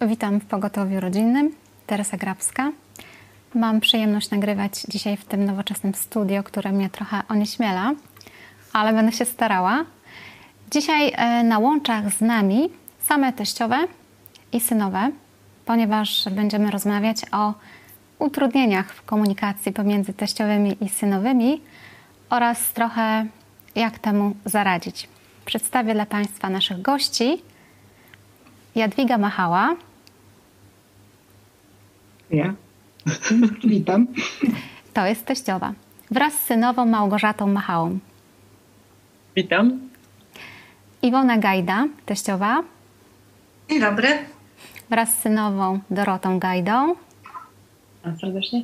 Witam w Pogotowiu Rodzinnym. Teresa Grabska. Mam przyjemność nagrywać dzisiaj w tym nowoczesnym studio, które mnie trochę onieśmiela, ale będę się starała. Dzisiaj e, na łączach z nami same teściowe i synowe, ponieważ będziemy rozmawiać o utrudnieniach w komunikacji pomiędzy teściowymi i synowymi oraz trochę jak temu zaradzić. Przedstawię dla Państwa naszych gości. Jadwiga Machała. Ja. Witam. To jest teściowa. Wraz z synową Małgorzatą Machałą. Witam. Iwona Gajda, teściowa. Dzień dobry. Wraz z synową Dorotą Gajdą. Witam serdecznie.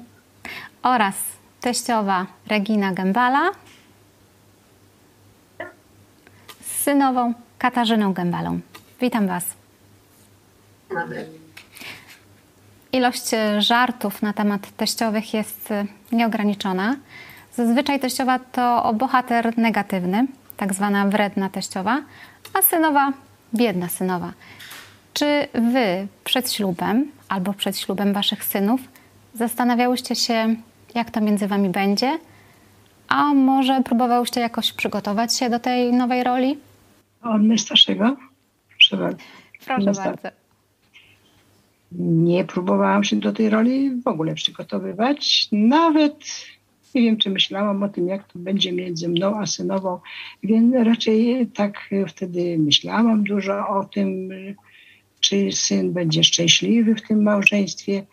Oraz teściowa Regina Gębala. Z synową Katarzyną Gębalą. Witam Was. Dobry. Ilość żartów na temat teściowych jest e, nieograniczona. Zazwyczaj teściowa to bohater negatywny, tak zwana wredna teściowa, a synowa biedna synowa. Czy wy przed ślubem albo przed ślubem waszych synów zastanawiałyście się, jak to między wami będzie? A może próbowałyście jakoś przygotować się do tej nowej roli? Od najstarszego? Proszę bardzo. Proszę bardzo. Nie próbowałam się do tej roli w ogóle przygotowywać. Nawet nie wiem, czy myślałam o tym, jak to będzie między mną a synową, więc raczej tak wtedy myślałam dużo o tym, czy syn będzie szczęśliwy w tym małżeństwie.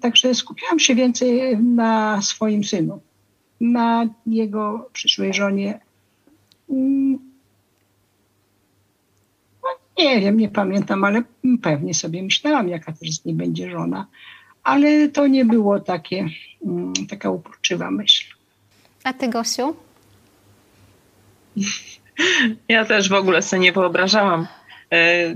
Także skupiałam się więcej na swoim synu, na jego przyszłej żonie. Nie wiem, nie pamiętam, ale pewnie sobie myślałam, jaka też z niej będzie żona. Ale to nie było takie, mm, taka uporczywa myśl. A ty, Gosiu? Ja też w ogóle sobie nie wyobrażałam. E,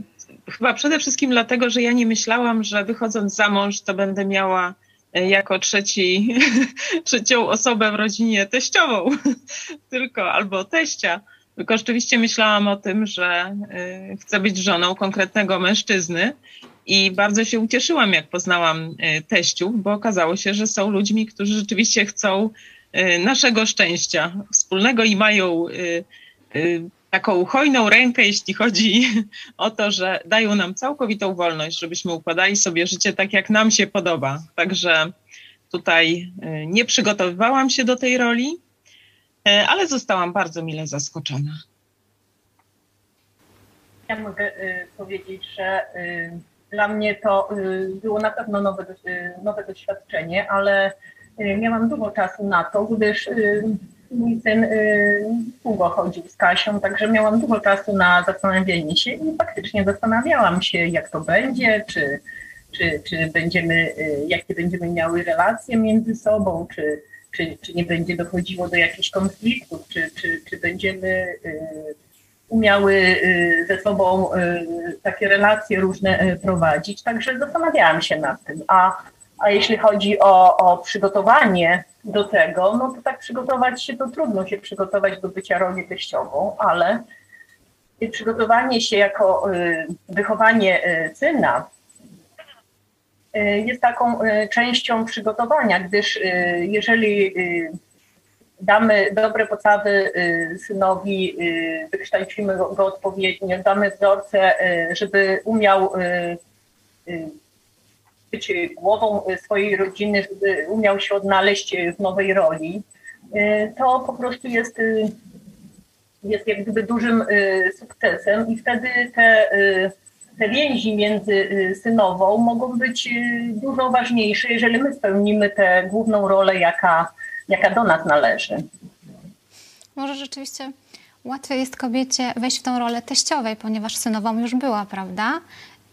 Chyba przede wszystkim dlatego, że ja nie myślałam, że wychodząc za mąż, to będę miała e, jako trzeci, trzecią osobę w rodzinie teściową, tylko albo teścia. Tylko rzeczywiście myślałam o tym, że e, chcę być żoną konkretnego mężczyzny i bardzo się ucieszyłam, jak poznałam e, teściów, bo okazało się, że są ludźmi, którzy rzeczywiście chcą e, naszego szczęścia wspólnego i mają taką hojną rękę, jeśli chodzi o to, że dają nam całkowitą wolność, żebyśmy układali sobie życie tak, jak nam się podoba. Także tutaj nie przygotowywałam się do tej roli, ale zostałam bardzo mile zaskoczona. Ja mogę y, powiedzieć, że y, dla mnie to y, było na pewno nowe, y, nowe doświadczenie, ale y, miałam dużo czasu na to, gdyż y, mój syn długo chodził z Kasią, także miałam dużo czasu na zastanowienie się i faktycznie zastanawiałam się, jak to będzie, czy, czy, czy będziemy, jakie będziemy miały relacje między sobą, czy, czy, czy nie będzie dochodziło do jakichś konfliktów, czy, czy, czy będziemy y, umiały y, ze sobą y, takie relacje różne prowadzić. Także zastanawiałam się nad tym. A, a jeśli chodzi o, o przygotowanie do tego, no to tak przygotować się, to trudno się przygotować do bycia roli teściową, ale przygotowanie się jako wychowanie syna jest taką y, częścią przygotowania, gdyż y, jeżeli damy dobre podstawy synowi, wykształcimy go, odpowiednio, damy wzorce, żeby umiał być głową swojej rodziny, żeby umiał się odnaleźć w nowej roli, to po prostu jest, jest jak gdyby dużym sukcesem i wtedy te, te więzi między y, synową mogą być y, dużo ważniejsze, jeżeli my spełnimy tę główną rolę, jaka, jaka do nas należy. Może rzeczywiście łatwiej jest kobiecie wejść w tą rolę teściowej, ponieważ synową już była, prawda?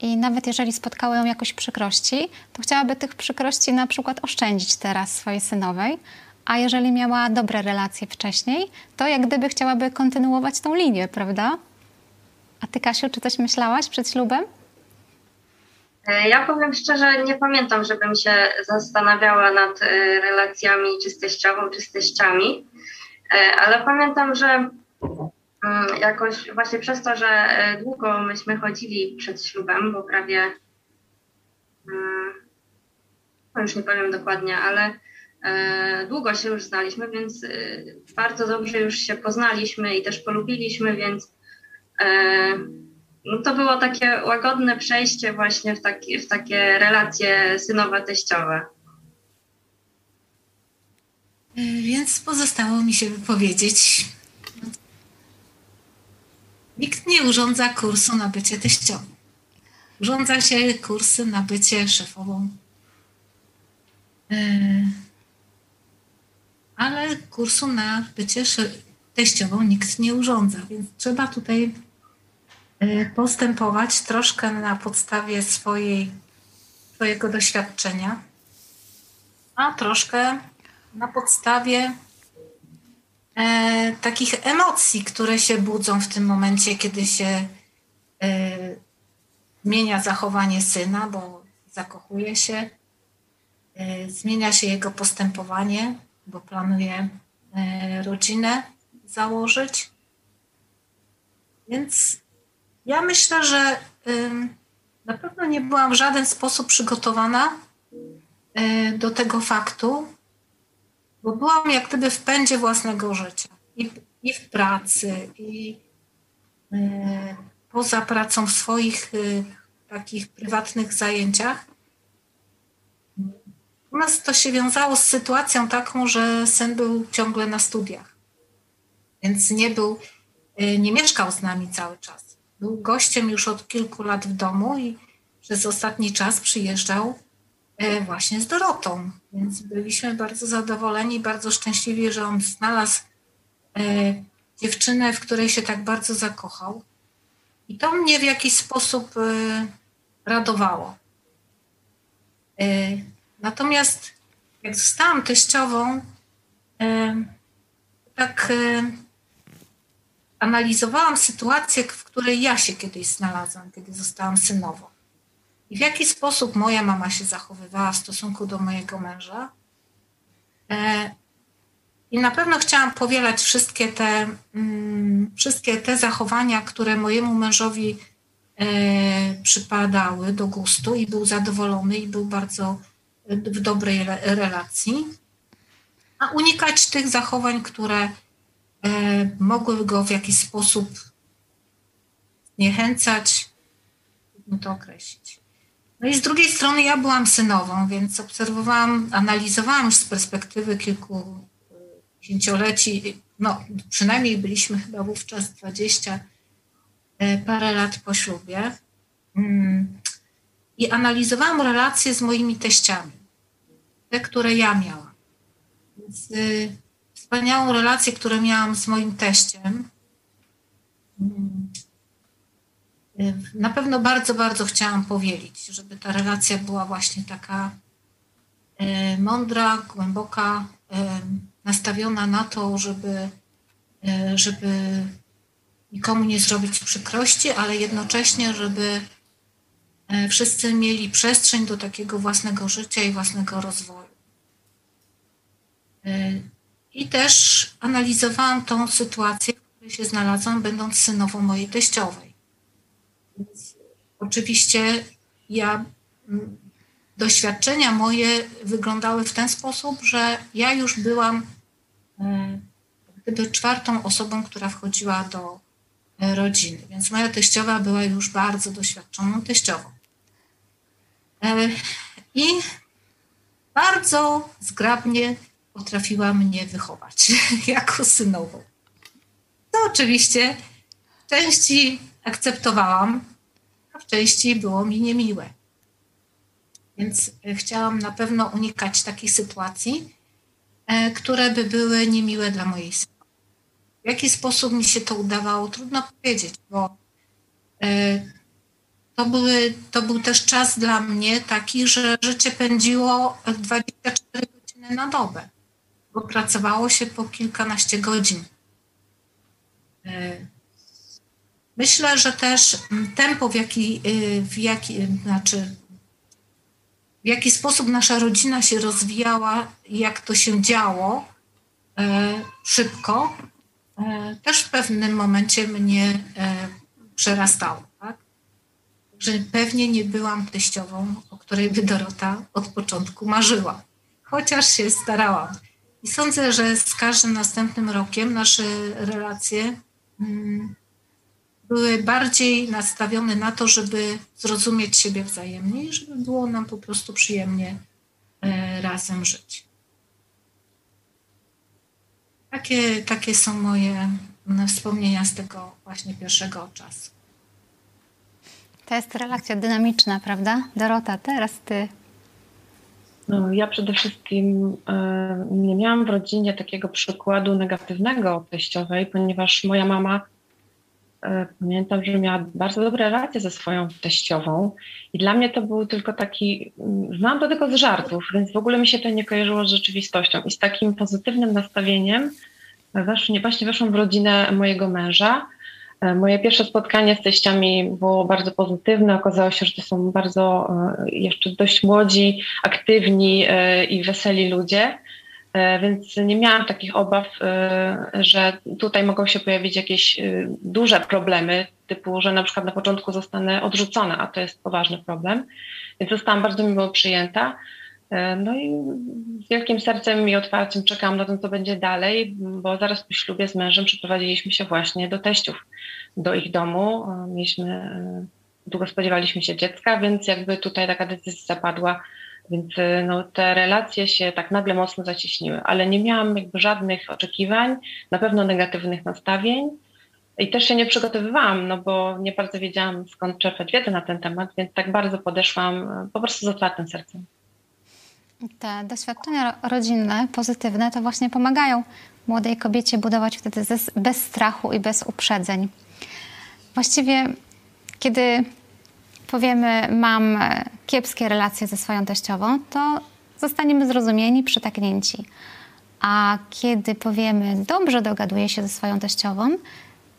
I nawet jeżeli spotkały ją jakoś przykrości, to chciałaby tych przykrości na przykład oszczędzić teraz swojej synowej. A jeżeli miała dobre relacje wcześniej, to jak gdyby chciałaby kontynuować tą linię, prawda? A ty, Kasiu, czy coś myślałaś przed ślubem? E, Ja powiem szczerze, nie pamiętam, żebym się zastanawiała nad e, relacjami czy z teściową, czy z teściami, E, ale pamiętam, że mm, jakoś właśnie przez to, że długo myśmy chodzili przed ślubem, bo prawie no już nie powiem dokładnie, ale długo się już znaliśmy, więc bardzo dobrze już się poznaliśmy i też polubiliśmy, więc no to było takie łagodne przejście właśnie w, taki, w takie relacje synowe-teściowe. Więc pozostało mi się wypowiedzieć. Nikt nie urządza kursu na bycie teściową. Urządza się kursy na bycie szefową. E, ale kursu na bycie teściową nikt nie urządza, więc trzeba tutaj e, postępować troszkę na podstawie swojej, swojego doświadczenia, a troszkę na podstawie e, takich emocji, które się budzą w tym momencie, kiedy się e, zmienia zachowanie syna, bo zakochuje się, e, zmienia się jego postępowanie, bo planuje e, rodzinę założyć. Więc ja myślę, że na pewno nie byłam w żaden sposób przygotowana e, do tego faktu, bo byłam jak gdyby w pędzie własnego życia. I, i w pracy, i e, poza pracą w swoich e, takich prywatnych zajęciach. U nas to się wiązało z sytuacją taką, że syn był ciągle na studiach, więc nie był, e, nie mieszkał z nami cały czas. Był gościem już od kilku lat w domu i przez ostatni czas przyjeżdżał E, właśnie z Dorotą. Więc byliśmy bardzo zadowoleni, bardzo szczęśliwi, że on znalazł e, dziewczynę, w której się tak bardzo zakochał. I to mnie w jakiś sposób radowało. Natomiast jak zostałam teściową, tak analizowałam sytuację, w której ja się kiedyś znalazłam, kiedy zostałam synową i w jaki sposób moja mama się zachowywała w stosunku do mojego męża. E, I na pewno chciałam powielać wszystkie te, mm, wszystkie te zachowania, które mojemu mężowi e, przypadały do gustu i był zadowolony i był bardzo w dobrej relacji, a unikać tych zachowań, które mogły go w jakiś sposób zniechęcać, no to określić. No i z drugiej strony ja byłam synową, więc obserwowałam, analizowałam już z perspektywy kilku dziesięcioleci, no przynajmniej byliśmy chyba wówczas 20 e, parę lat po ślubie. Mm. I analizowałam relacje z moimi teściami, te, które ja miałam. Więc wspaniałą relację, którą miałam z moim teściem. Na pewno bardzo, bardzo chciałam powielić, żeby ta relacja była właśnie taka e, mądra, głęboka, e, nastawiona na to, żeby, e, żeby nikomu nie zrobić przykrości, ale jednocześnie, żeby wszyscy mieli przestrzeń do takiego własnego życia i własnego rozwoju. I też analizowałam tą sytuację, w której się znalazłam, będąc synową mojej teściowej. Więc oczywiście ja doświadczenia moje wyglądały w ten sposób, że ja już byłam e, gdyby czwartą osobą, która wchodziła do e, rodziny. Więc moja teściowa była już bardzo doświadczoną teściową. E, I bardzo zgrabnie potrafiła mnie wychować jako synową. To oczywiście w części akceptowałam, a w części było mi niemiłe. Więc e, chciałam na pewno unikać takich sytuacji, e, które by były niemiłe dla mojej syna. W jaki sposób mi się to udawało, trudno powiedzieć, bo e, to, były, to był też czas dla mnie taki, że życie pędziło 24 godziny na dobę, bo pracowało się po kilkanaście godzin. Myślę, że też tempo, w jaki, y, w jaki, y, znaczy, w jaki sposób nasza rodzina się rozwijała, jak to się działo e, szybko, e, też w pewnym momencie mnie e, przerastało. Tak? że pewnie nie byłam teściową, o której by Dorota od początku marzyła, chociaż się starałam. I sądzę, że z każdym następnym rokiem nasze relacje mm, były bardziej nastawione na to, żeby zrozumieć siebie wzajemnie i żeby było nam po prostu przyjemnie e, razem żyć. Takie, takie są moje mm, wspomnienia z tego właśnie pierwszego czasu. To jest relacja dynamiczna, prawda? Dorota, teraz ty. No, ja przede wszystkim e, nie miałam w rodzinie takiego przykładu negatywnego teściowej, ponieważ moja mama e, pamiętam, że miała bardzo dobre relacje ze swoją teściową i dla mnie to był tylko taki, mm, znałam to tylko z żartów, więc w ogóle mi się to nie kojarzyło z rzeczywistością. I z takim pozytywnym nastawieniem właśnie, właśnie weszłam w rodzinę mojego męża, moje pierwsze spotkanie z teściami było bardzo pozytywne. Okazało się, że to są bardzo e, jeszcze dość młodzi, aktywni e, i weseli ludzie, więc nie miałam takich obaw, że tutaj mogą się pojawić jakieś duże problemy, typu, że na przykład na początku zostanę odrzucona, a to jest poważny problem. Więc zostałam bardzo miło przyjęta. No i z wielkim sercem i otwarciem czekałam na to, co będzie dalej, bo zaraz po ślubie z mężem przeprowadziliśmy się właśnie do teściów, do ich domu. Mieliśmy, e, długo spodziewaliśmy się dziecka, więc jakby tutaj taka decyzja zapadła, więc e, no, te relacje się tak nagle mocno zacieśniły, ale nie miałam jakby żadnych oczekiwań, na pewno negatywnych nastawień. I też się nie przygotowywałam, no bo nie bardzo wiedziałam skąd czerpać wiedzę na ten temat, więc tak bardzo podeszłam e, po prostu z otwartym sercem. Te doświadczenia rodzinne, pozytywne, to właśnie pomagają młodej kobiecie budować wtedy bez strachu i bez uprzedzeń. Właściwie, kiedy powiemy, mam kiepskie relacje ze swoją teściową, to zostaniemy zrozumieni, przytaknięci. A kiedy powiemy, dobrze dogaduję się ze swoją teściową,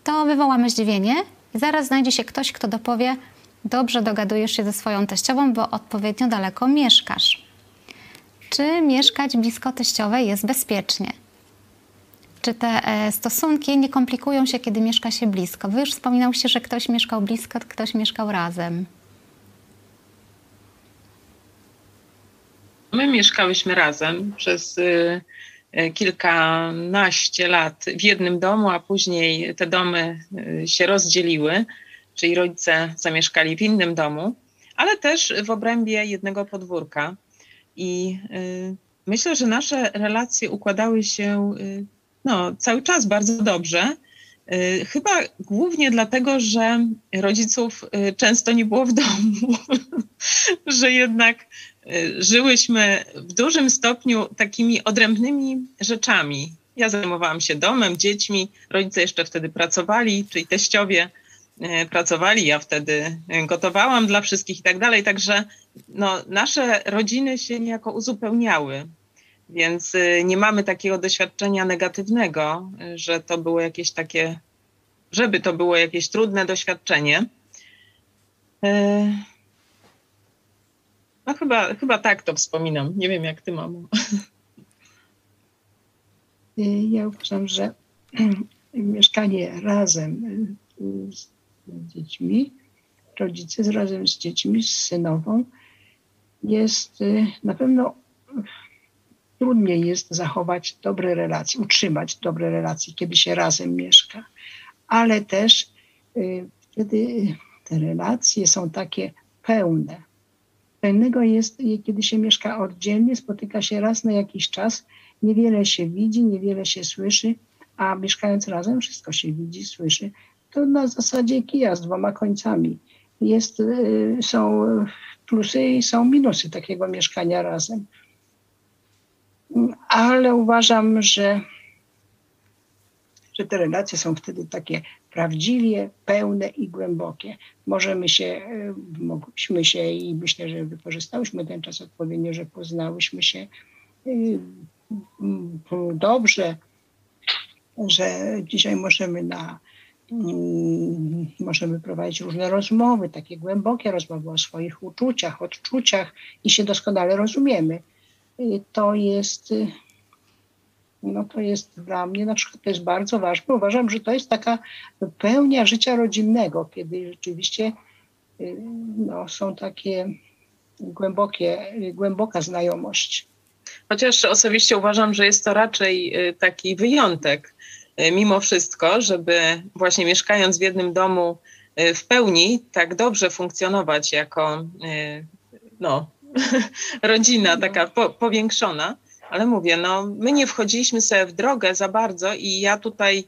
to wywołamy zdziwienie i zaraz znajdzie się ktoś, kto dopowie, dobrze dogadujesz się ze swoją teściową, bo odpowiednio daleko mieszkasz czy mieszkać blisko teściowej jest bezpiecznie. Czy te e, stosunki nie komplikują się, kiedy mieszka się blisko? Wy już wspominał się, że ktoś mieszkał blisko, ktoś mieszkał razem. My mieszkałyśmy razem przez y, y, kilkanaście lat w jednym domu, a później te domy y, się rozdzieliły, czyli rodzice zamieszkali w innym domu, ale też w obrębie jednego podwórka. I y, myślę, że nasze relacje układały się y, no, cały czas bardzo dobrze. Y, chyba głównie dlatego, że rodziców często nie było w domu, że jednak żyłyśmy w dużym stopniu takimi odrębnymi rzeczami. Ja zajmowałam się domem, dziećmi, rodzice jeszcze wtedy pracowali, czyli teściowie pracowali, ja wtedy gotowałam dla wszystkich i tak dalej, także no, nasze rodziny się niejako uzupełniały, więc e, nie mamy takiego doświadczenia negatywnego, e, że to było jakieś takie, żeby to było jakieś trudne doświadczenie. No chyba, chyba tak to wspominam. Nie wiem, jak ty, mamo. Ja uważam, że mieszkanie razem dziećmi, rodzice razem z dziećmi, z synową, jest y, na pewno trudniej jest zachować dobre relacje, utrzymać dobre relacje, kiedy się razem mieszka, ale też y, wtedy te relacje są takie pełne. Pełnego jest, kiedy się mieszka oddzielnie, spotyka się raz na jakiś czas, niewiele się widzi, niewiele się słyszy, a mieszkając razem wszystko się widzi, słyszy, to na zasadzie kija z dwoma końcami. Jest, y, są plusy i są minusy takiego mieszkania razem. Ale uważam, że, że te relacje są wtedy takie prawdziwie pełne i głębokie. Możemy się, y, mogliśmy się i myślę, że wykorzystałyśmy ten czas odpowiednio, że poznałyśmy się y, dobrze, że dzisiaj możemy na możemy prowadzić różne rozmowy, takie głębokie rozmowy o swoich uczuciach, odczuciach i się doskonale rozumiemy. To jest, no to jest dla mnie na przykład to jest bardzo ważne. Uważam, że to jest taka pełnia życia rodzinnego, kiedy rzeczywiście no, są takie głębokie, głęboka znajomość. Chociaż osobiście uważam, że jest to raczej taki wyjątek, mimo wszystko, żeby właśnie mieszkając w jednym domu w pełni tak dobrze funkcjonować jako no, rodzina taka po, powiększona, ale mówię, no my nie wchodziliśmy sobie w drogę za bardzo i ja tutaj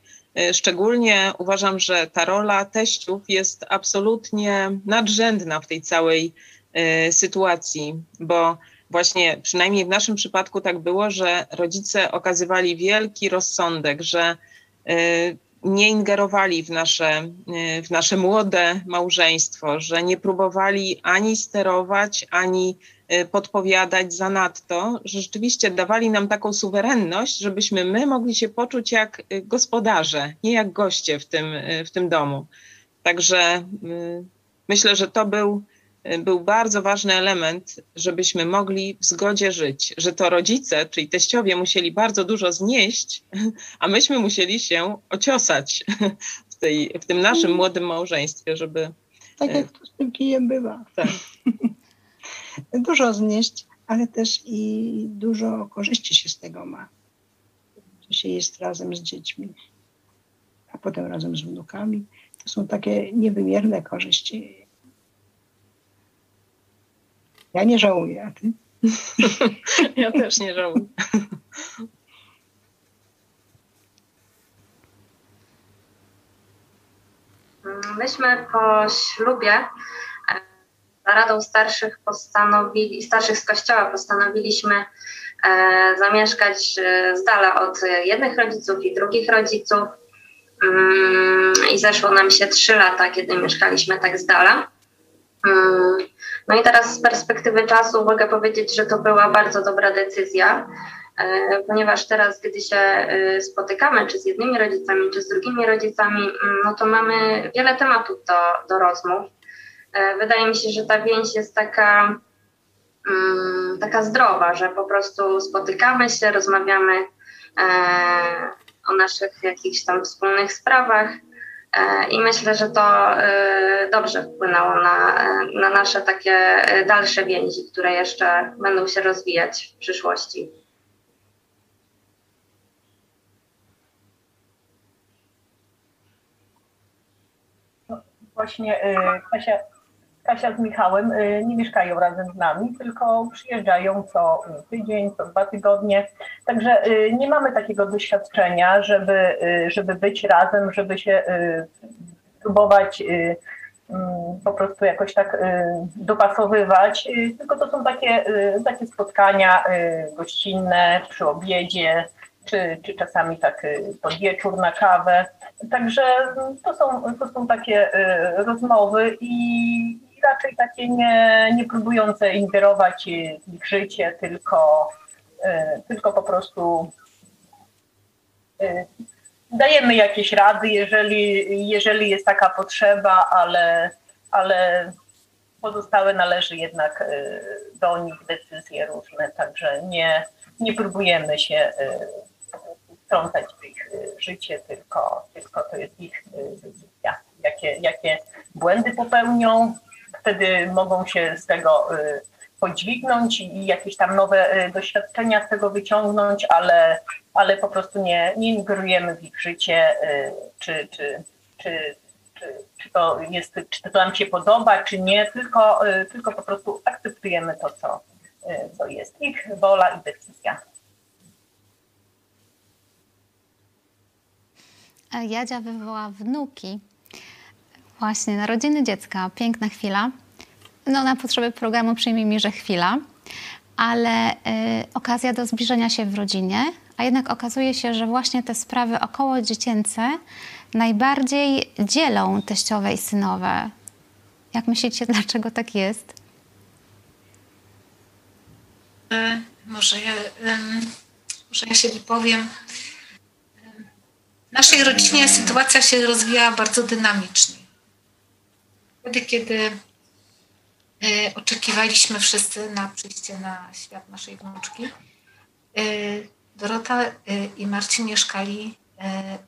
szczególnie uważam, że ta rola teściów jest absolutnie nadrzędna w tej całej y, sytuacji, bo właśnie przynajmniej w naszym przypadku tak było, że rodzice okazywali wielki rozsądek, że y, nie ingerowali w nasze, w nasze młode małżeństwo, że nie próbowali ani sterować, ani Y, podpowiadać zanadto, że rzeczywiście dawali nam taką suwerenność, żebyśmy my mogli się poczuć jak y, gospodarze, nie jak goście w tym, y, w tym domu. Także myślę, że to był, był bardzo ważny element, żebyśmy mogli w zgodzie żyć, że to rodzice, czyli teściowie musieli bardzo dużo znieść, a myśmy musieli się ociosać w, tej, w tym naszym mm. młodym małżeństwie, żeby... Tak jak to z tym kijem bywa. Tak. dużo znieść, ale też i dużo korzyści się z tego ma. Że się jest razem z dziećmi, a potem razem z wnukami. To są takie niewymierne korzyści. Ja nie żałuję, a ty? Ja też nie żałuję. Myśmy po ślubie Radą Starszych postanowili, starszych z kościoła postanowiliśmy e, zamieszkać e, z dala od jednych rodziców i drugich rodziców. Mm, I zeszło nam się trzy lata, kiedy mieszkaliśmy tak z dala. Mm, no i teraz z perspektywy czasu mogę powiedzieć, że to była bardzo dobra decyzja, e, ponieważ teraz, gdy się e, spotykamy, czy z jednymi rodzicami, czy z drugimi rodzicami, mm, no to mamy wiele tematów do, do rozmów. E, wydaje mi się, że ta więź jest taka, um, taka zdrowa, że po prostu spotykamy się, rozmawiamy o naszych jakichś tam wspólnych sprawach. E, I myślę, że to e, dobrze wpłynęło na, na nasze takie dalsze więzi, które jeszcze będą się rozwijać w przyszłości. No, właśnie Kasia, Kasia z Michałem y, nie mieszkają razem z nami, tylko przyjeżdżają co tydzień, co dwa tygodnie. Także y, nie mamy takiego doświadczenia, żeby, y, żeby być razem, żeby się próbować mm, po prostu jakoś tak dopasowywać, tylko to są takie, takie spotkania gościnne przy obiedzie, czy, czy czasami tak pod wieczór na kawę. Także to są, to są takie rozmowy i raczej takie nie, nie próbujące ingerować w ich życie, tylko, e, tylko po prostu e, dajemy jakieś rady, jeżeli, jeżeli jest taka potrzeba, ale, ale pozostałe należy jednak e, do nich decyzje różne, także nie, nie próbujemy się wtrącać w ich życie, tylko, tylko to jest ich decyzja, jakie, jakie błędy popełnią, wtedy mogą się z tego y, podźwignąć i jakieś tam nowe y, doświadczenia z tego wyciągnąć, ale, ale po prostu nie, nie ingerujemy w ich życie, y, czy, czy, czy, czy, to jest, czy to nam się podoba, czy nie, tylko, tylko po prostu akceptujemy to, co to jest ich wola i decyzja. Jadzia wywoła wnuki Właśnie, narodziny dziecka, piękna chwila. No, na potrzeby programu przyjmij mi, że chwila, ale y, okazja do zbliżenia się w rodzinie, a jednak okazuje się, że właśnie te sprawy około dziecięce najbardziej dzielą teściowe i synowe. Jak myślicie, dlaczego tak jest? E, może, ja, może ja się wypowiem. W naszej rodzinie sytuacja się rozwijała bardzo dynamicznie wtedy, kiedy e, oczekiwaliśmy wszyscy na przyjście na świat naszej wnuczki, e, Dorota e, i Marcin mieszkali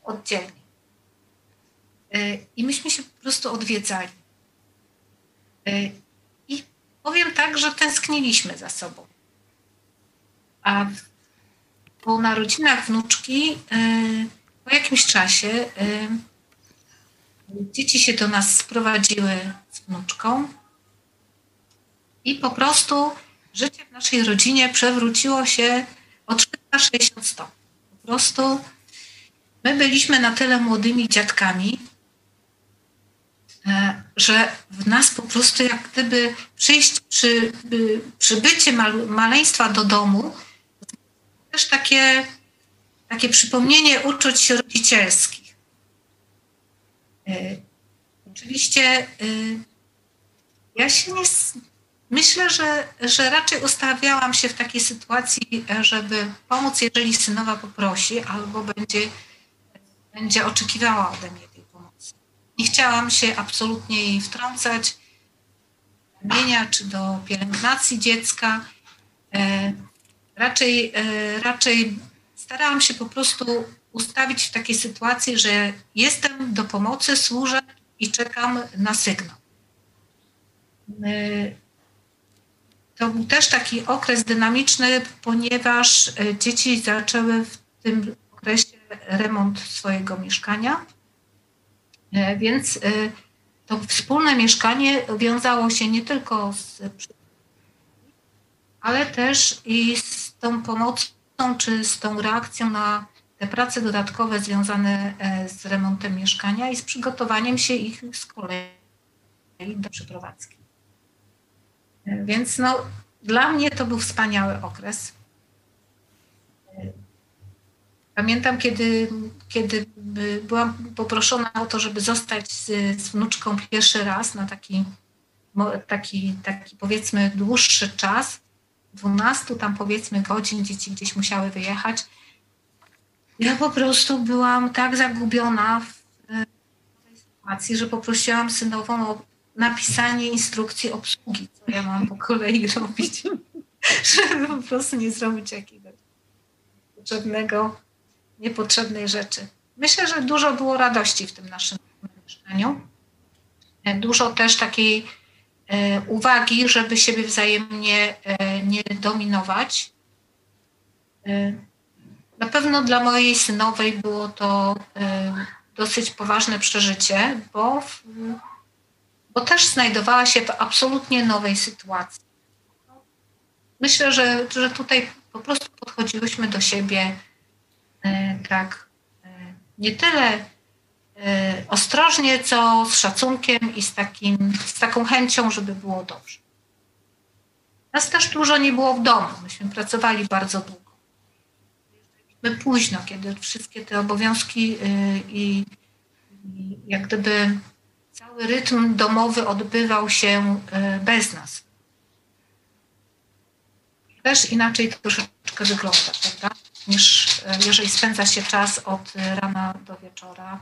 oddzielnie. I myśmy się po prostu odwiedzali. I powiem tak, że tęskniliśmy za sobą. A po narodzinach wnuczki, po jakimś czasie, dzieci się do nas sprowadziły z wnuczką i po prostu życie w naszej rodzinie przewróciło się o 360 stopni. Po prostu my byliśmy na tyle młodymi dziadkami, e, że w nas po prostu jak gdyby przyjść, przy, przybycie maleństwa do domu, też takie, takie przypomnienie uczuć rodzicielskich. E, oczywiście e, ja się nie, Myślę, że, że raczej ustawiałam się w takiej sytuacji, żeby pomóc, jeżeli synowa poprosi albo będzie, będzie oczekiwała ode mnie tej pomocy. Nie chciałam się absolutnie jej wtrącać do mienia czy do pielęgnacji dziecka. E, raczej, e, raczej starałam się po prostu ustawić w takiej sytuacji, że jestem do pomocy, służę i czekam na sygnał e, to był też taki okres dynamiczny, ponieważ e, dzieci zaczęły w tym okresie remont swojego mieszkania. E, więc to wspólne mieszkanie wiązało się nie tylko z ale też i z tą pomocą, czy z tą reakcją na te prace dodatkowe związane z remontem mieszkania i z przygotowaniem się ich z kolei do przeprowadzki. Więc no, dla mnie to był wspaniały okres. Pamiętam, kiedy, kiedy byłam poproszona o to, żeby zostać z, z wnuczką pierwszy raz na taki, taki, taki powiedzmy dłuższy czas, 12 tam powiedzmy godzin, dzieci gdzieś musiały wyjechać. Ja po prostu byłam tak zagubiona w tej sytuacji, że poprosiłam synową o napisanie instrukcji obsługi, co ja mam po kolei robić, żeby po prostu nie zrobić jakiegoś potrzebnego, niepotrzebnej rzeczy. Myślę, że dużo było radości w tym naszym mieszkaniu. Dużo też takiej e, uwagi, żeby siebie wzajemnie e, nie dominować. E, na pewno dla mojej synowej było to dosyć poważne przeżycie, bo bo też znajdowała się w absolutnie nowej sytuacji. Myślę, że, że tutaj po prostu podchodziłyśmy do siebie e, tak e, nie tyle e, ostrożnie, co z szacunkiem i z, takim, z taką chęcią, żeby było dobrze. Nas też dużo nie było w domu. Myśmy pracowali bardzo długo. Późno, kiedy wszystkie te obowiązki i, i jak gdyby cały rytm domowy odbywał się e, bez nas. Też inaczej to troszeczkę wygląda, prawda? Niż e, jeżeli spędza się czas od rana do wieczora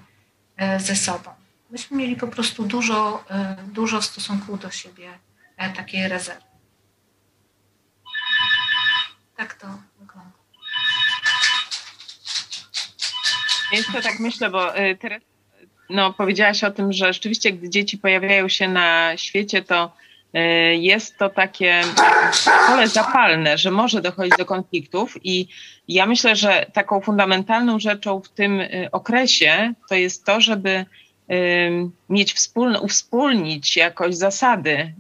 ze sobą. Myśmy mieli po prostu dużo, dużo w stosunku do siebie takiej rezerwy. Tak to wygląda. Jeszcze tak myślę, bo teraz no, powiedziałaś o tym, że rzeczywiście, gdy dzieci pojawiają się na świecie, to e, jest to takie pole zapalne, że może dochodzić do konfliktów i ja myślę, że taką fundamentalną rzeczą w tym e, okresie to jest to, żeby mieć wspólne, uwspólnić jakoś zasady,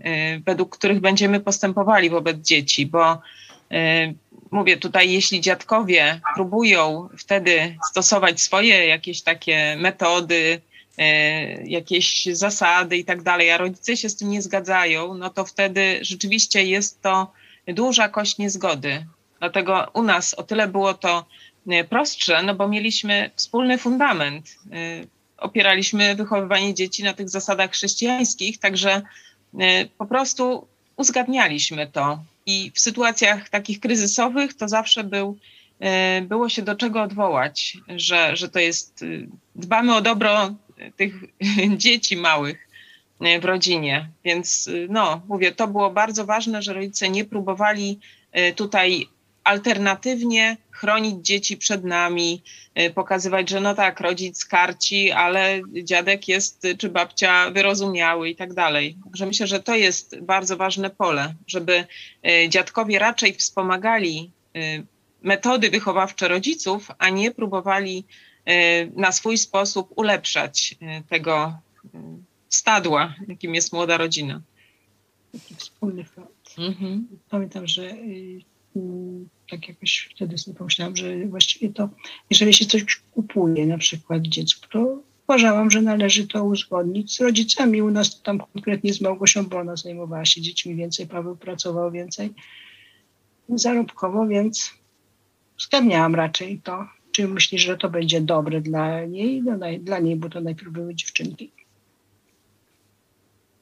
według których będziemy postępowali wobec dzieci, bo mówię tutaj, jeśli dziadkowie próbują wtedy stosować swoje jakieś takie metody, E, jakieś zasady i tak dalej, a rodzice się z tym nie zgadzają, no to wtedy rzeczywiście jest to duża kość niezgody. Dlatego u nas o tyle było to e, prostsze, no bo mieliśmy wspólny fundament. E, opieraliśmy wychowywanie dzieci na tych zasadach chrześcijańskich, także po prostu uzgadnialiśmy to. I w sytuacjach takich kryzysowych to zawsze był, było się do czego odwołać, że, że to jest, dbamy o dobro tych dzieci małych e, w rodzinie. Więc e, no, mówię, to było bardzo ważne, że rodzice nie próbowali e, tutaj alternatywnie chronić dzieci przed nami, y, pokazywać, że no tak, rodzic karci, ale dziadek jest czy babcia wyrozumiały i tak dalej. Także myślę, że to jest bardzo ważne pole, żeby y, dziadkowie raczej wspomagali metody wychowawcze rodziców, a nie próbowali na swój sposób ulepszać tego stadła, jakim jest młoda rodzina. Taki wspólny front. Mhm. Pamiętam, że y, tak jakoś wtedy sobie pomyślałam, że właściwie to, jeżeli się coś kupuje, na przykład dziecku, to uważałam, że należy to uzgodnić z rodzicami. U nas tam konkretnie z Małgosią, bo ona zajmowała się dziećmi więcej, Paweł pracował więcej zarobkowo, więc zgadniałam raczej to, czy myślisz, że to będzie dobre dla niej, no, dla niej, bo to najpierw były dziewczynki.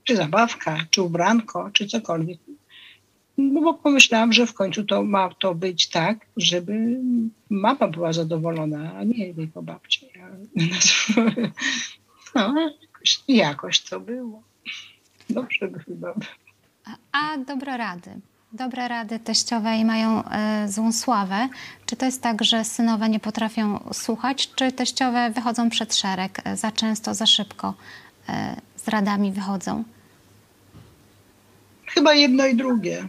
Czy zabawka, czy ubranko, czy cokolwiek. No bo pomyślałam, że w końcu to ma to być tak, żeby mama była zadowolona, a nie tylko babcia. No, jakoś, jakoś to było. Dobrze by chyba A, a dobre rady. Dobre rady teściowej mają e, złą sławę. Czy to jest tak, że synowe nie potrafią słuchać, czy teściowe wychodzą przed szereg e, za często, za szybko e, z radami wychodzą? Chyba jedno i drugie.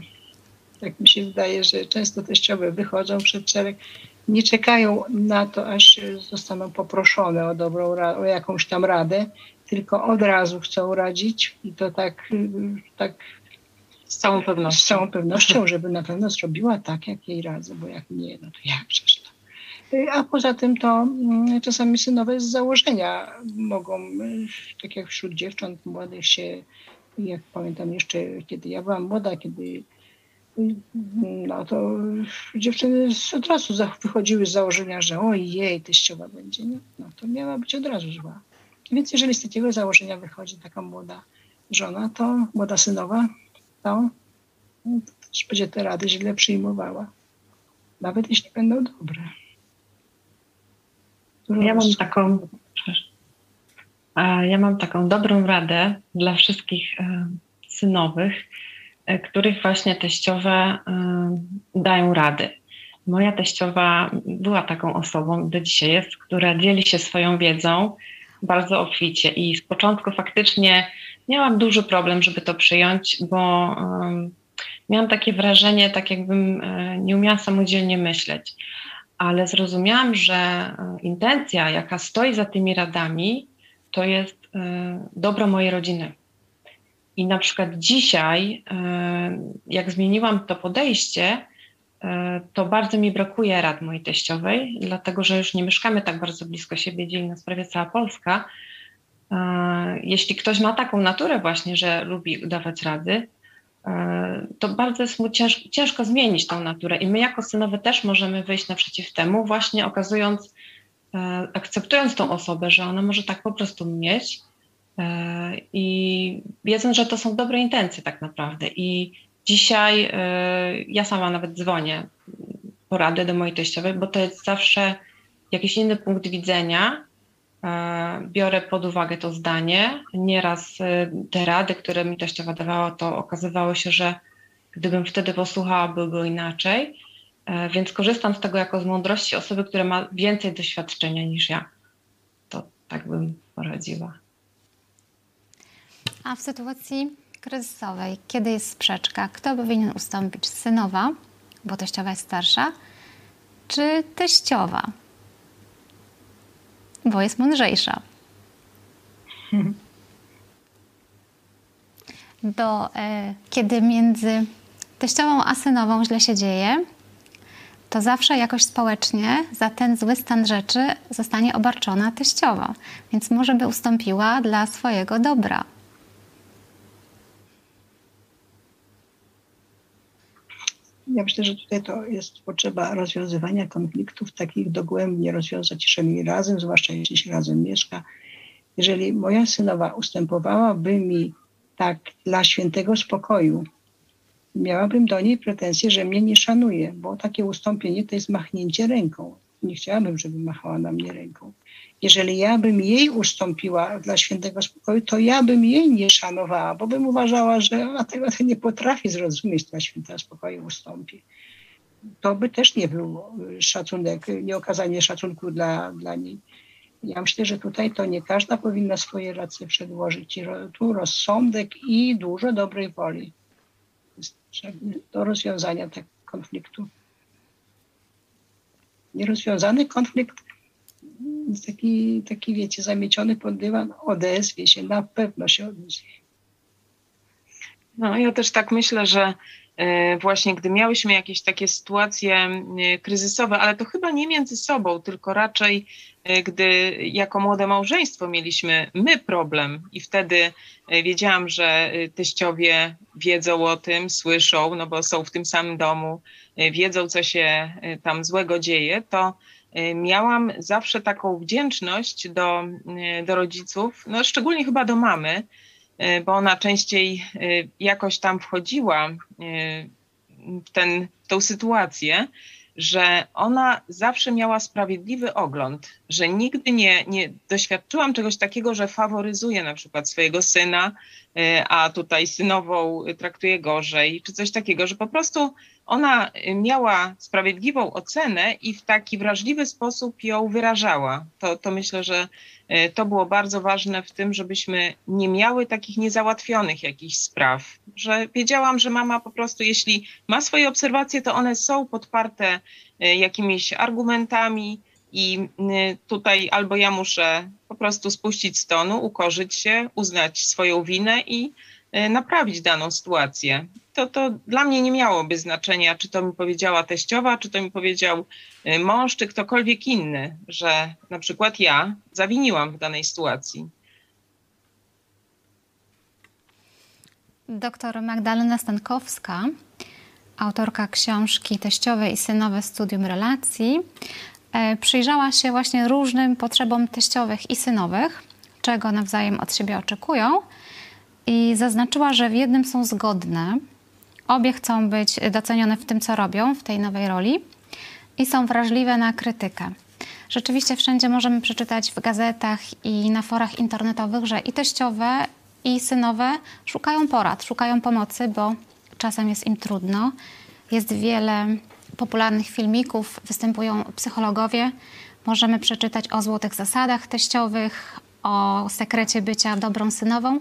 Tak mi się wydaje, że często teściowe wychodzą przed szereg, nie czekają na to, aż zostaną poproszone o dobrą, o jakąś tam radę, tylko od razu chcą radzić i to tak, tak z całą pewnością. Z całą pewnością, żeby na pewno zrobiła tak, jak jej radzę, bo jak nie, no to jak przecież to. A poza tym to mm, czasami synowe z założenia mogą, tak jak wśród dziewcząt młodych się, jak pamiętam jeszcze, kiedy ja byłam młoda, kiedy no to dziewczyny od razu wychodziły z założenia, że ojej, teściowa będzie, no to miała być od razu zła. Więc jeżeli z takiego założenia wychodzi taka młoda żona, to młoda synowa, to, też będzie te rady źle przyjmowała. Nawet jeśli będą dobre. Ja mam taką, ja mam taką dobrą radę dla wszystkich synowych, których właśnie teściowe e, dają rady. Moja teściowa była taką osobą, do dzisiaj jest, która dzieli się swoją wiedzą bardzo obficie i z początku faktycznie miałam duży problem, żeby to przyjąć, bo miałam takie wrażenie, tak jakbym nie umiała samodzielnie myśleć. Ale zrozumiałam, że intencja, jaka stoi za tymi radami, to jest dobro mojej rodziny. I na przykład dzisiaj, e, jak zmieniłam to podejście, e, to bardzo mi brakuje rad mojej teściowej, dlatego że już nie mieszkamy tak bardzo blisko siebie, dzieli nas prawie cała Polska. E, jeśli ktoś ma taką naturę właśnie, że lubi dawać rady, to bardzo jest mu ciężko, ciężko zmienić tą naturę. I my jako synowie też możemy wyjść naprzeciw temu, właśnie okazując, akceptując tą osobę, że ona może tak po prostu mieć, I wiedząc, że to są dobre intencje tak naprawdę. I dzisiaj e, ja sama nawet dzwonię porady do mojej teściowej, bo to jest zawsze jakiś inny punkt widzenia. E, biorę pod uwagę to zdanie. Nieraz te rady, które mi teściowa dawała, to okazywało się, że gdybym wtedy posłuchała, by było inaczej. Więc korzystam z tego jako z mądrości osoby, która ma więcej doświadczenia niż ja. To tak bym poradziła. A w sytuacji kryzysowej, kiedy jest sprzeczka, kto powinien ustąpić? Synowa, bo teściowa jest starsza, czy teściowa, bo jest mądrzejsza? Do, e, kiedy między teściową a synową źle się dzieje, to zawsze jakoś społecznie za ten zły stan rzeczy zostanie obarczona teściowa, więc może by ustąpiła dla swojego dobra. Ja myślę, że tutaj to jest potrzeba rozwiązywania konfliktów, takich dogłębnie rozwiązać, jeżeli razem, zwłaszcza jeśli się razem mieszka. Jeżeli moja synowa ustępowałaby mi tak dla świętego spokoju, miałabym do niej pretensje, że mnie nie szanuje, bo takie ustąpienie to jest machnięcie ręką. Nie chciałabym, żeby machała na mnie ręką. Jeżeli ja bym jej ustąpiła dla świętego spokoju, to ja bym jej nie szanowała, bo bym uważała, że ona tego nie potrafi zrozumieć, dla świętego spokoju ustąpi. to by też nie był szacunek, nie okazanie szacunku dla, dla niej. Ja myślę, że tutaj to nie każda powinna swoje racje przedłożyć. Tu rozsądek i dużo dobrej woli do rozwiązania tego konfliktu. Nierozwiązany konflikt, taki, taki wiecie, zamieciony pod dywan, odezwie się, na pewno się odezwie. No, ja też tak myślę, że e, właśnie gdy miałyśmy jakieś takie sytuacje e, kryzysowe, ale to chyba nie między sobą, tylko raczej e, gdy jako młode małżeństwo mieliśmy my problem i wtedy wiedziałam, że teściowie wiedzą o tym, słyszą, no bo są w tym samym domu, wiedzą, co się tam złego dzieje, to miałam zawsze taką wdzięczność do, do rodziców, no szczególnie chyba do mamy, bo ona częściej jakoś tam wchodziła w, ten, w tą sytuację, że ona zawsze miała sprawiedliwy ogląd, że nigdy nie, nie doświadczyłam czegoś takiego, że faworyzuje na przykład swojego syna, a tutaj synową traktuje gorzej, czy coś takiego, że po prostu ona miała sprawiedliwą ocenę i w taki wrażliwy sposób ją wyrażała. To, to myślę, że E, to było bardzo ważne w tym, żebyśmy nie miały takich niezałatwionych jakichś spraw, że wiedziałam, że mama po prostu, jeśli ma swoje obserwacje, to one są podparte e, jakimiś argumentami i tutaj albo ja muszę po prostu spuścić z tonu, ukorzyć się, uznać swoją winę i naprawić daną sytuację to, to dla mnie nie miałoby znaczenia, czy to mi powiedziała teściowa, czy to mi powiedział y, mąż, czy ktokolwiek inny, że na przykład ja zawiniłam w danej sytuacji. Doktor Magdalena Stankowska, autorka książki Teściowe i synowe studium relacji, e, przyjrzała się właśnie różnym potrzebom teściowych i synowych, czego nawzajem od siebie oczekują i zaznaczyła, że w jednym są zgodne, Obie chcą być docenione w tym, co robią w tej nowej roli i są wrażliwe na krytykę. Rzeczywiście wszędzie możemy przeczytać w gazetach i na forach internetowych, że i teściowe, i synowe szukają porad, szukają pomocy, bo czasem jest im trudno. Jest wiele popularnych filmików, występują psychologowie. Możemy przeczytać o złotych zasadach teściowych, o sekrecie bycia dobrą synową.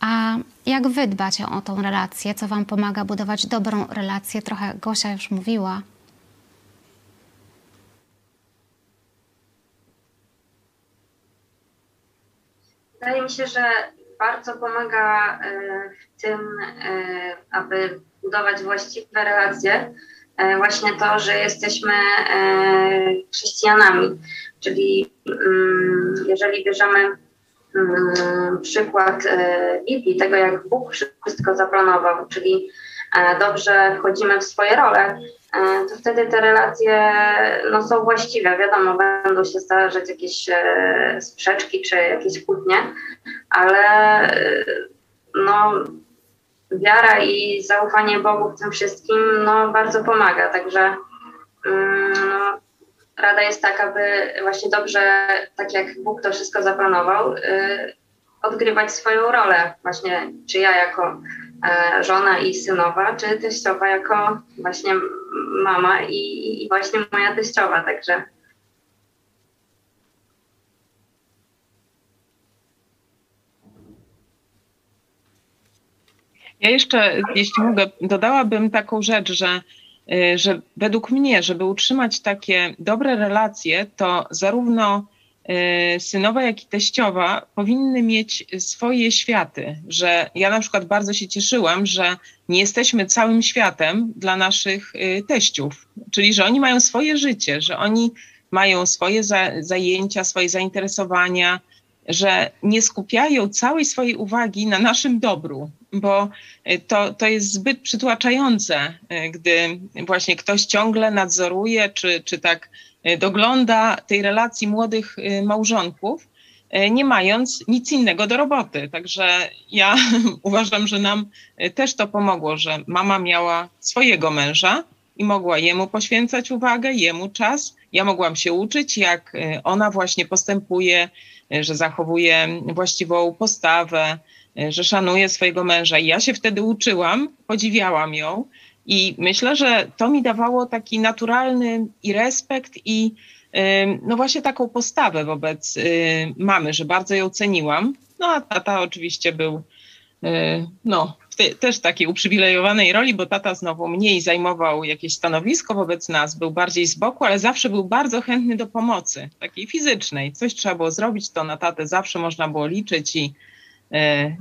A jak wy dbacie o tą relację? Co wam pomaga budować dobrą relację? Trochę Gosia już mówiła. Wydaje mi się, że bardzo pomaga e, w tym, e, aby budować właściwe relacje, e, właśnie to, że jesteśmy chrześcijanami. Czyli mm, jeżeli bierzemy przykład e, Biblii, tego jak Bóg wszystko zaplanował, czyli e, dobrze wchodzimy w swoje role, e, to wtedy te relacje no, są właściwe. Wiadomo, będą się zdarzać jakieś sprzeczki czy jakieś kłótnie, ale no, wiara i zaufanie Bogu w tym wszystkim no, bardzo pomaga. Także mm, no, rada jest taka, aby właśnie dobrze, tak jak Bóg to wszystko zaplanował, y, odgrywać swoją rolę. Właśnie czy ja jako e, żona i synowa, czy teściowa jako właśnie mama i, właśnie moja teściowa. Także Ja jeszcze, jeśli mogę, dodałabym taką rzecz, że że według mnie, żeby utrzymać takie dobre relacje, to zarówno y, synowa, jak i teściowa powinny mieć swoje światy. Że ja na przykład bardzo się cieszyłam, że nie jesteśmy całym światem dla naszych y, teściów, czyli że oni mają swoje życie, że oni mają swoje zajęcia, swoje zainteresowania, że nie skupiają całej swojej uwagi na naszym dobru, bo e, to, to jest zbyt przytłaczające, e, gdy właśnie ktoś ciągle nadzoruje, czy, czy tak e, dogląda tej relacji młodych małżonków, nie mając nic innego do roboty. Także ja uważam, że nam też to pomogło, że mama miała swojego męża i mogła jemu poświęcać uwagę, jemu czas. Ja mogłam się uczyć, jak ona właśnie postępuje, że zachowuje właściwą postawę, że szanuje swojego męża. I ja się wtedy uczyłam, podziwiałam ją I myślę, że to mi dawało taki naturalny i respekt, i no właśnie taką postawę wobec mamy, że bardzo ją ceniłam. No a tata oczywiście był no, te, też takiej uprzywilejowanej roli, bo tata znowu mniej zajmował jakieś stanowisko wobec nas, był bardziej z boku, ale zawsze był bardzo chętny do pomocy, takiej fizycznej. Coś trzeba było zrobić, to na tatę zawsze można było liczyć i,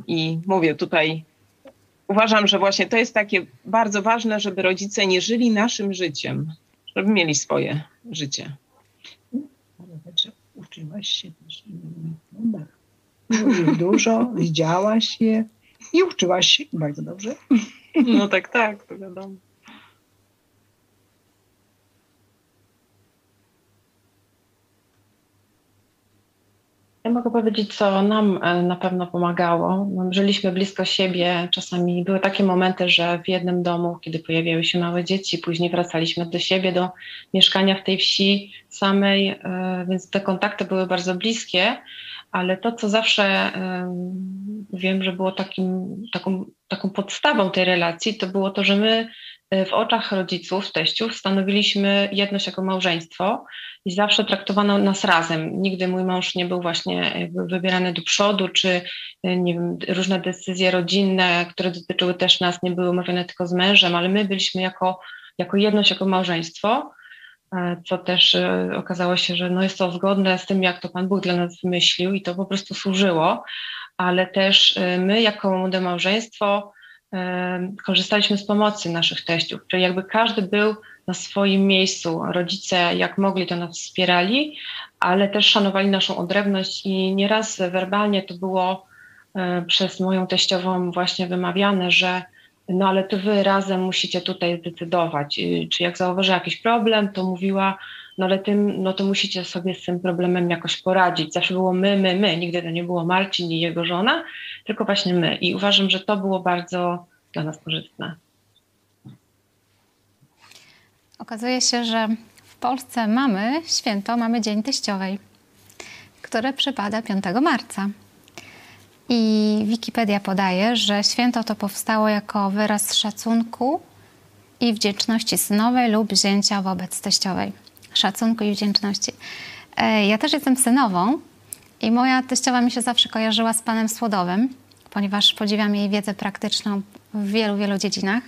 i mówię tutaj uważam, że właśnie to jest takie bardzo ważne, żeby rodzice nie żyli naszym życiem, żeby mieli swoje życie. Uczyłaś się też dużo, widziałaś je i uczyłaś się bardzo dobrze. No tak, tak, to wiadomo. Ja mogę powiedzieć, co nam e, na pewno pomagało. No, żyliśmy blisko siebie. Czasami były takie momenty, że w jednym domu, kiedy pojawiały się małe dzieci, później wracaliśmy do siebie, do mieszkania w tej wsi samej, e, więc te kontakty były bardzo bliskie, ale to, co zawsze wiem, że było takim, taką, taką podstawą tej relacji, to było to, że my e, w oczach rodziców, teściów stanowiliśmy jedność jako małżeństwo i zawsze traktowano nas razem. Nigdy mój mąż nie był właśnie wybierany do przodu, czy e, nie wiem, różne decyzje rodzinne, które dotyczyły też nas, nie były omawiane tylko z mężem, ale my byliśmy jako, jako jedność, jako małżeństwo, e, co też e, okazało się, że no jest to zgodne z tym, jak to Pan Bóg dla nas wymyślił i to po prostu służyło, ale też my jako młode małżeństwo korzystaliśmy z pomocy naszych teściów, czyli jakby każdy był na swoim miejscu. Rodzice, jak mogli, to nas wspierali, ale też szanowali naszą odrębność i nieraz werbalnie to było e, przez moją teściową właśnie wymawiane, że no ale to wy razem musicie tutaj zdecydować. Czy jak zauważy jakiś problem, to mówiła, no ale tym, no to musicie sobie z tym problemem jakoś poradzić. Zawsze było my, my, my. Nigdy to nie było Marcin i jego żona, tylko właśnie my. I uważam, że to było bardzo dla nas korzystne. Okazuje się, że w Polsce mamy święto, mamy Dzień Teściowej, które przypada 5 marca. I Wikipedia podaje, że święto to powstało jako wyraz szacunku i wdzięczności synowej lub zięcia wobec teściowej. Szacunku i wdzięczności. E, ja też jestem synową i moja teściowa mi się zawsze kojarzyła z panem Słodowym, ponieważ podziwiam jej wiedzę praktyczną w wielu, wielu dziedzinach.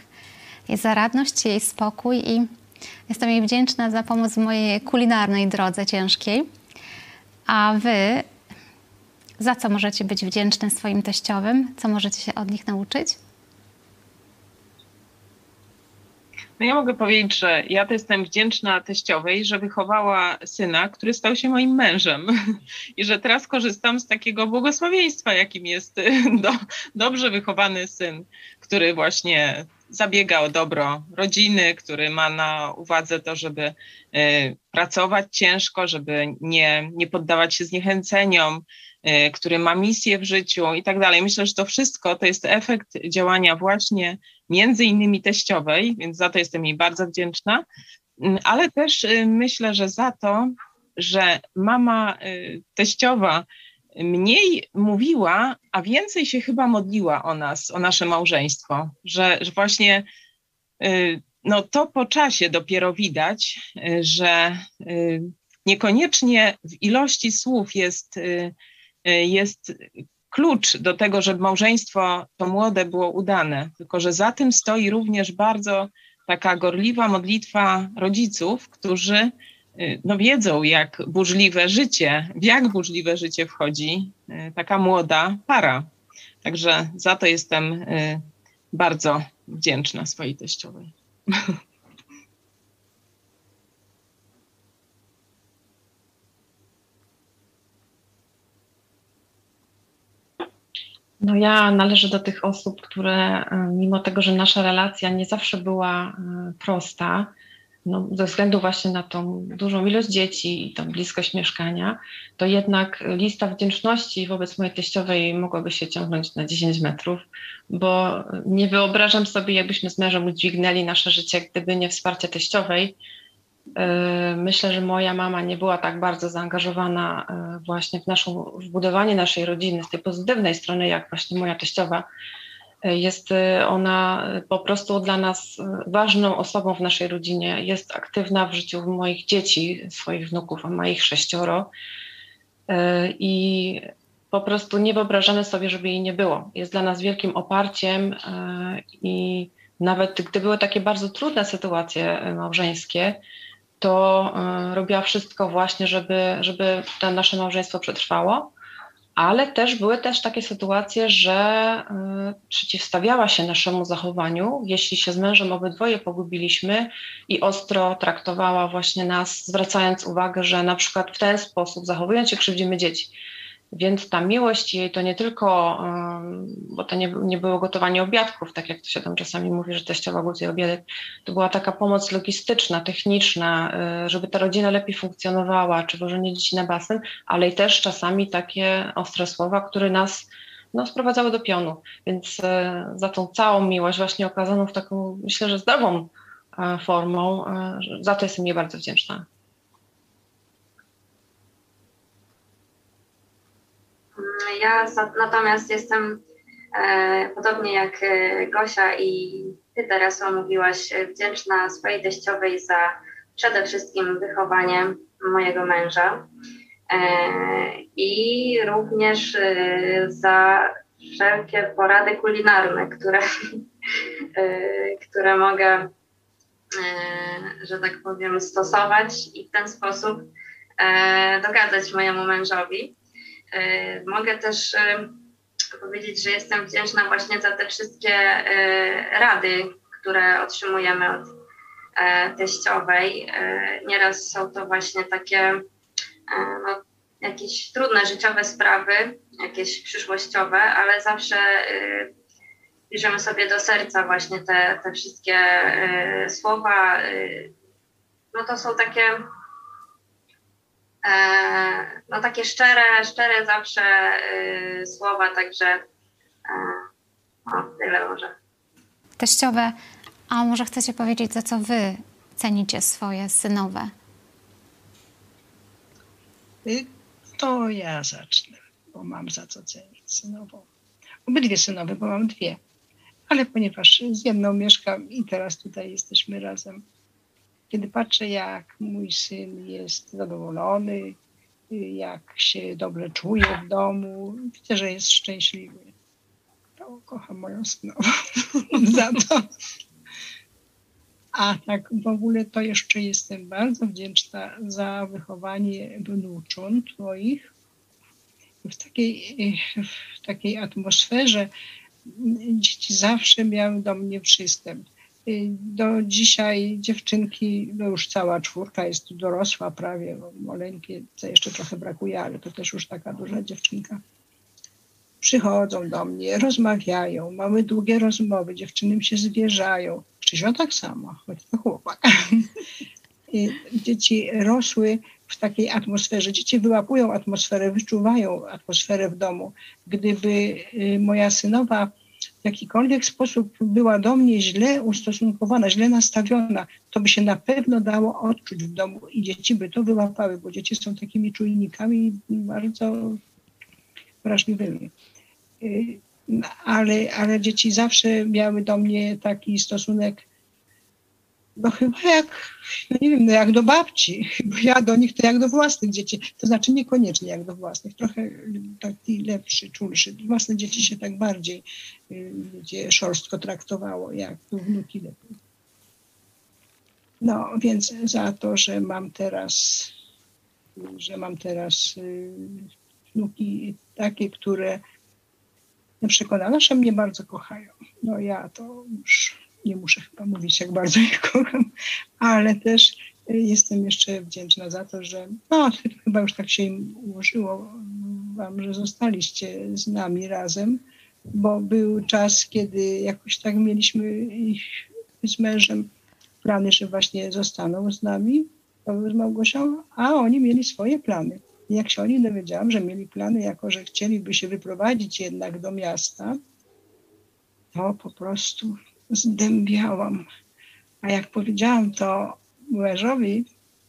Jej zaradność, jej spokój i Jestem jej wdzięczna za pomoc w mojej kulinarnej drodze ciężkiej. A wy za co możecie być wdzięczni swoim teściowym? Co możecie się od nich nauczyć? No ja mogę powiedzieć, że ja to jestem wdzięczna teściowej, że wychowała syna, który stał się moim mężem i że teraz korzystam z takiego błogosławieństwa, jakim jest do, dobrze wychowany syn, który właśnie zabiega o dobro rodziny, który ma na uwadze to, żeby y, pracować ciężko, żeby nie, nie poddawać się zniechęceniom, który ma misję w życiu i tak dalej. Myślę, że to wszystko to jest efekt działania właśnie między innymi teściowej, więc za to jestem jej bardzo wdzięczna, mm, ale też y, myślę, że za to, że mama teściowa mniej mówiła, a więcej się chyba modliła o nas, o nasze małżeństwo, że, że właśnie y, no to po czasie dopiero widać, y, że y, niekoniecznie w ilości słów jest, jest klucz do tego, żeby małżeństwo to młode było udane, tylko że za tym stoi również bardzo taka gorliwa modlitwa rodziców, którzy Y, no wiedzą, jak burzliwe życie, w jak burzliwe życie wchodzi y, taka młoda para. Także za to jestem y, bardzo wdzięczna swojej teściowej. No ja należę do tych osób, które mimo tego, że nasza relacja nie zawsze była prosta, no, ze względu właśnie na tą dużą ilość dzieci i tą bliskość mieszkania, to jednak lista wdzięczności wobec mojej teściowej mogłaby się ciągnąć na 10 metrów, bo nie wyobrażam sobie, jakbyśmy z mężem udźwignęli nasze życie, gdyby nie wsparcie teściowej. E, myślę, że moja mama nie była tak bardzo zaangażowana e, właśnie w naszą, w budowanie naszej rodziny z tej pozytywnej strony, jak właśnie moja teściowa. Jest ona po prostu dla nas ważną osobą w naszej rodzinie. Jest aktywna w życiu moich dzieci, swoich wnuków, a ma ich sześcioro. I po prostu nie wyobrażamy sobie, żeby jej nie było. Jest dla nas wielkim oparciem i nawet gdy były takie bardzo trudne sytuacje małżeńskie, to robiła wszystko właśnie, żeby, żeby to nasze małżeństwo przetrwało ale też były też takie sytuacje, że y, przeciwstawiała się naszemu zachowaniu, jeśli się z mężem obydwoje pogubiliśmy i ostro traktowała właśnie nas, zwracając uwagę, że na przykład w ten sposób zachowując się krzywdzimy dzieci. Więc ta miłość jej to nie tylko, bo to nie, nie było gotowanie obiadków, tak jak to się tam czasami mówi, że teściowa gotuje obiadek, to była taka pomoc logistyczna, techniczna, y, żeby ta rodzina lepiej funkcjonowała, czy wożenie dzieci na basen, ale i też czasami takie ostre słowa, które nas no, sprowadzały do pionu. Więc y, za tą całą miłość, właśnie okazaną w taką, myślę, że zdrową y, formą, za to jestem jej bardzo wdzięczna. Ja natomiast jestem e, podobnie jak e, Gosia i Ty teraz mówiłaś, e, wdzięczna swojej teściowej za przede wszystkim wychowanie mojego męża i również za wszelkie porady kulinarne, które, które mogę, że tak powiem, stosować i w ten sposób dogadzać mojemu mężowi. E, mogę też e, powiedzieć, że jestem wdzięczna właśnie za te wszystkie e, rady, które otrzymujemy od teściowej. Nieraz są to właśnie takie no, jakieś trudne życiowe sprawy, jakieś przyszłościowe, ale zawsze bierzemy sobie do serca właśnie te, te wszystkie słowa. No to są takie no takie szczere, szczere zawsze y, słowa, także e, o, tyle może. Teściowe, a może chcecie powiedzieć, za co wy cenicie swoje synowe? Y, to ja zacznę, bo mam za co cenić synową. Obydwie synowe, bo mam dwie. Ale ponieważ z jedną mieszkam i teraz tutaj jesteśmy razem, kiedy patrzę, jak mój syn jest zadowolony, jak się dobrze czuje w domu, widzę, że jest szczęśliwy. To kocham moją synową za to. A tak w ogóle to jeszcze jestem bardzo wdzięczna za wychowanie wnucząt moich w takiej, w takiej atmosferze. Dzieci zawsze miały do mnie przystęp do dzisiaj dziewczynki, no już cała czwórka jest dorosła prawie, maleńkie, co jeszcze trochę brakuje, ale to też już taka duża dziewczynka. Przychodzą do mnie, rozmawiają, mamy długie rozmowy, dziewczyny się zwierzają. Krzyżo tak samo, choć to chłopak. Dzieci rosły w takiej atmosferze. Dzieci wyłapują atmosferę, wyczuwają atmosferę w domu. Gdyby y, moja synowa jakikolwiek sposób była do mnie źle ustosunkowana, źle nastawiona, to by się na pewno dało odczuć w domu i dzieci by to wyłapały, bo dzieci są takimi czujnikami bardzo wrażliwymi. Y, ale, ale dzieci zawsze miały do mnie taki stosunek no chyba jak, no nie wiem, no jak do babci, bo ja do nich to jak do własnych dzieci, to znaczy niekoniecznie jak do własnych, trochę taki lepszy, czulszy. Własne dzieci się tak bardziej gdzie szorstko traktowało, jak wnuki lepiej. No więc za to, że mam teraz, że mam teraz y, wnuki takie, które przekonane, że mnie bardzo kochają. No ja to już nie muszę chyba mówić, jak bardzo ich kocham, ale też y, jestem jeszcze wdzięczna za to, że no, chyba już tak się im ułożyło wam, że zostaliście z nami razem, bo był czas, kiedy jakoś tak mieliśmy z mężem plany, że właśnie zostaną z nami, z Małgosią, a oni mieli swoje plany. I jak się o nich dowiedziałam, że mieli plany, jako że chcieliby się wyprowadzić jednak do miasta, to po prostu zdębiałam. A jak powiedziałam to mężowi,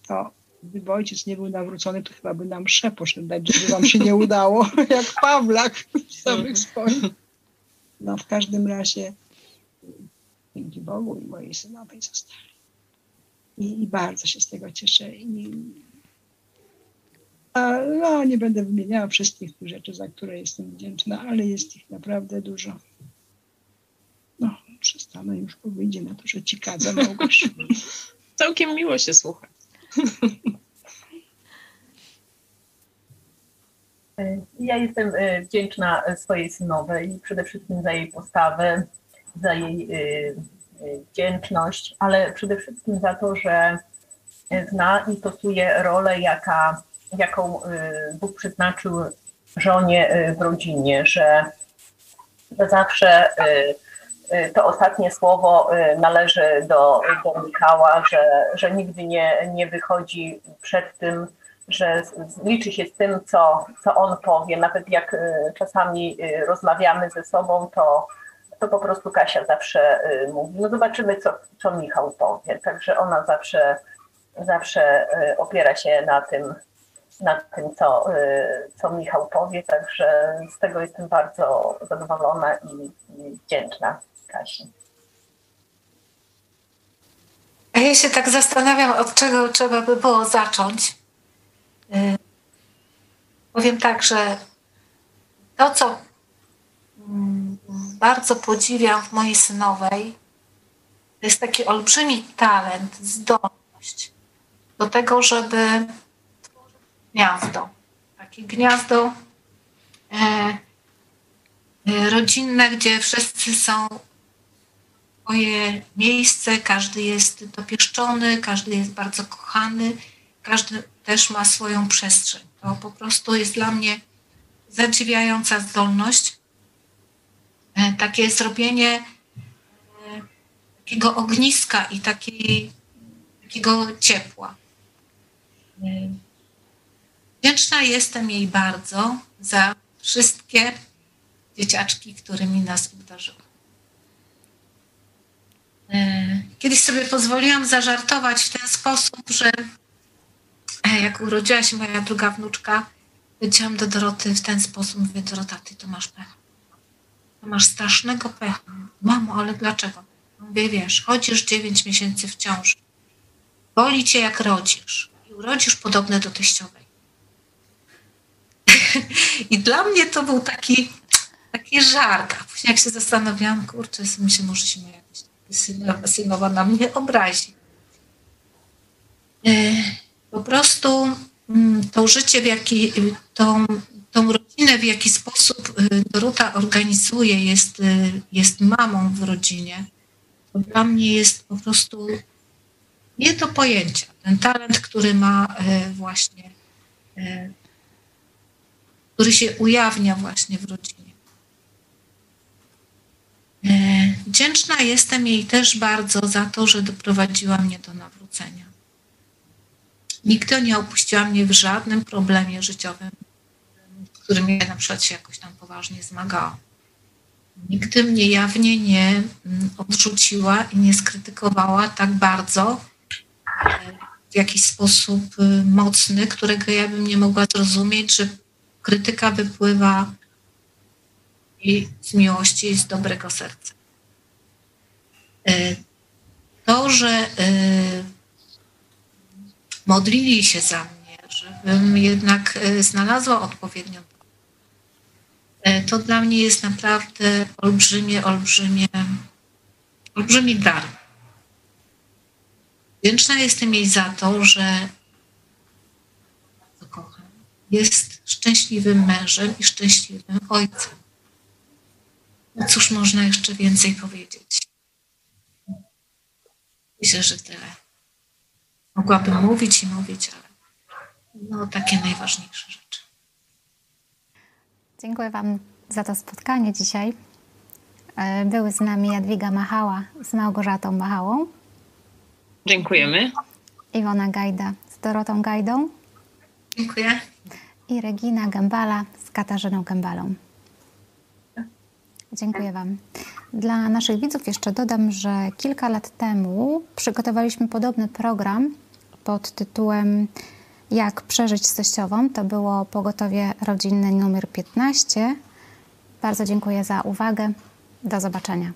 to gdyby ojciec nie był nawrócony, to chyba by nam mszę poszedł dać, żeby wam się nie udało, jak Pawlak w samych swoich. no w każdym razie dzięki Bogu i mojej synowej zostali. I, I, bardzo się z tego cieszę. I, a, no, nie będę wymieniała wszystkich tych rzeczy, za które jestem wdzięczna, ale jest ich naprawdę dużo. Przestanę już, bo wyjdzie na to, że ci kadza Małgosz. Całkiem miło się słucha. Ja jestem e, wdzięczna swojej synowej przede wszystkim za jej postawę, za jej e, e, wdzięczność, ale przede wszystkim za to, że zna i stosuje rolę, jaka, jaką Bóg przeznaczył żonie w rodzinie, że, że zawsze to ostatnie słowo należy do, do Michała, że, że nigdy nie, nie wychodzi przed tym, że liczy się z tym, co, co on powie. Nawet jak czasami rozmawiamy ze sobą, to to po prostu Kasia zawsze y, mówi, no zobaczymy, co, co Michał powie. Także ona zawsze, zawsze y, opiera się na tym, na tym co, y, co Michał powie, także z tego jestem bardzo zadowolona i, i wdzięczna Kasi. A ja się tak zastanawiam, od czego trzeba by było zacząć. Powiem tak, że to, co bardzo podziwiam w mojej synowej, to jest taki olbrzymi talent, zdolność do tego, żeby tworzyć gniazdo. Takie gniazdo e, e, rodzinne, gdzie wszyscy są swoje miejsce, każdy jest dopieszczony, każdy jest bardzo kochany, każdy też ma swoją przestrzeń. To po prostu jest dla mnie zadziwiająca zdolność. E, takie zrobienie e, takiego ogniska i takiego ciepła. E, wdzięczna jestem jej bardzo za wszystkie dzieciaczki, którymi nas obdarzyła. Kiedyś sobie pozwoliłam zażartować w ten sposób, że jak urodziła się moja druga wnuczka, powiedziałam do Doroty w ten sposób, mówię, Dorota, ty to masz pech masz strasznego pecha. Mamo, ale dlaczego? Mówię, wiesz, chodzisz 9 miesięcy w ciąży. Boli cię jak rodzisz. I urodzisz podobne do teściowej. I dla mnie to był taki, taki żart. A później jak się zastanawiałam, kurczę, myślę, może się moja synowa, synowa na mnie obrazi. E, po prostu mm, to życie, w jaki, tą, tą rodzinę, w jaki sposób y, Dorota organizuje, jest, y, jest mamą w rodzinie, to dla mnie jest po prostu nie do pojęcia. Ten talent, który ma y, właśnie, który się ujawnia właśnie w rodzinie. Wdzięczna jestem jej też bardzo za to, że doprowadziła mnie do nawrócenia. Nigdy nie opuściła mnie w żadnym problemie życiowym którym ja na przykład się jakoś tam poważnie zmagałam. Nigdy mnie jawnie nie mm, odrzuciła i nie skrytykowała tak bardzo, e, w jakiś sposób y, mocny, którego ja bym nie mogła zrozumieć, że krytyka wypływa i z miłości z dobrego serca. E, to, że e, modlili się za mnie, żebym jednak znalazła odpowiednią E, to dla mnie jest naprawdę olbrzymie, olbrzymie, olbrzymi dar. Wdzięczna jestem jej za to, że bardzo kocham. Jest szczęśliwym mężem i szczęśliwym ojcem. No cóż można jeszcze więcej powiedzieć? Myślę, że tyle. Mogłabym mówić i mówić, ale no takie najważniejsze rzeczy. Dziękuję Wam za to spotkanie dzisiaj. E, były z nami Jadwiga Machała z Małgorzatą Machałą. Dziękujemy. Iwona Gajda z Dorotą Gajdą. Dziękuję. I Regina Gębala z Katarzyną Gębalą. Dziękuję Wam. Dla naszych widzów jeszcze dodam, że kilka lat temu przygotowaliśmy podobny program pod tytułem jak przeżyć z teściową. To było pogotowie rodzinne numer 15. Bardzo dziękuję za uwagę. Do zobaczenia.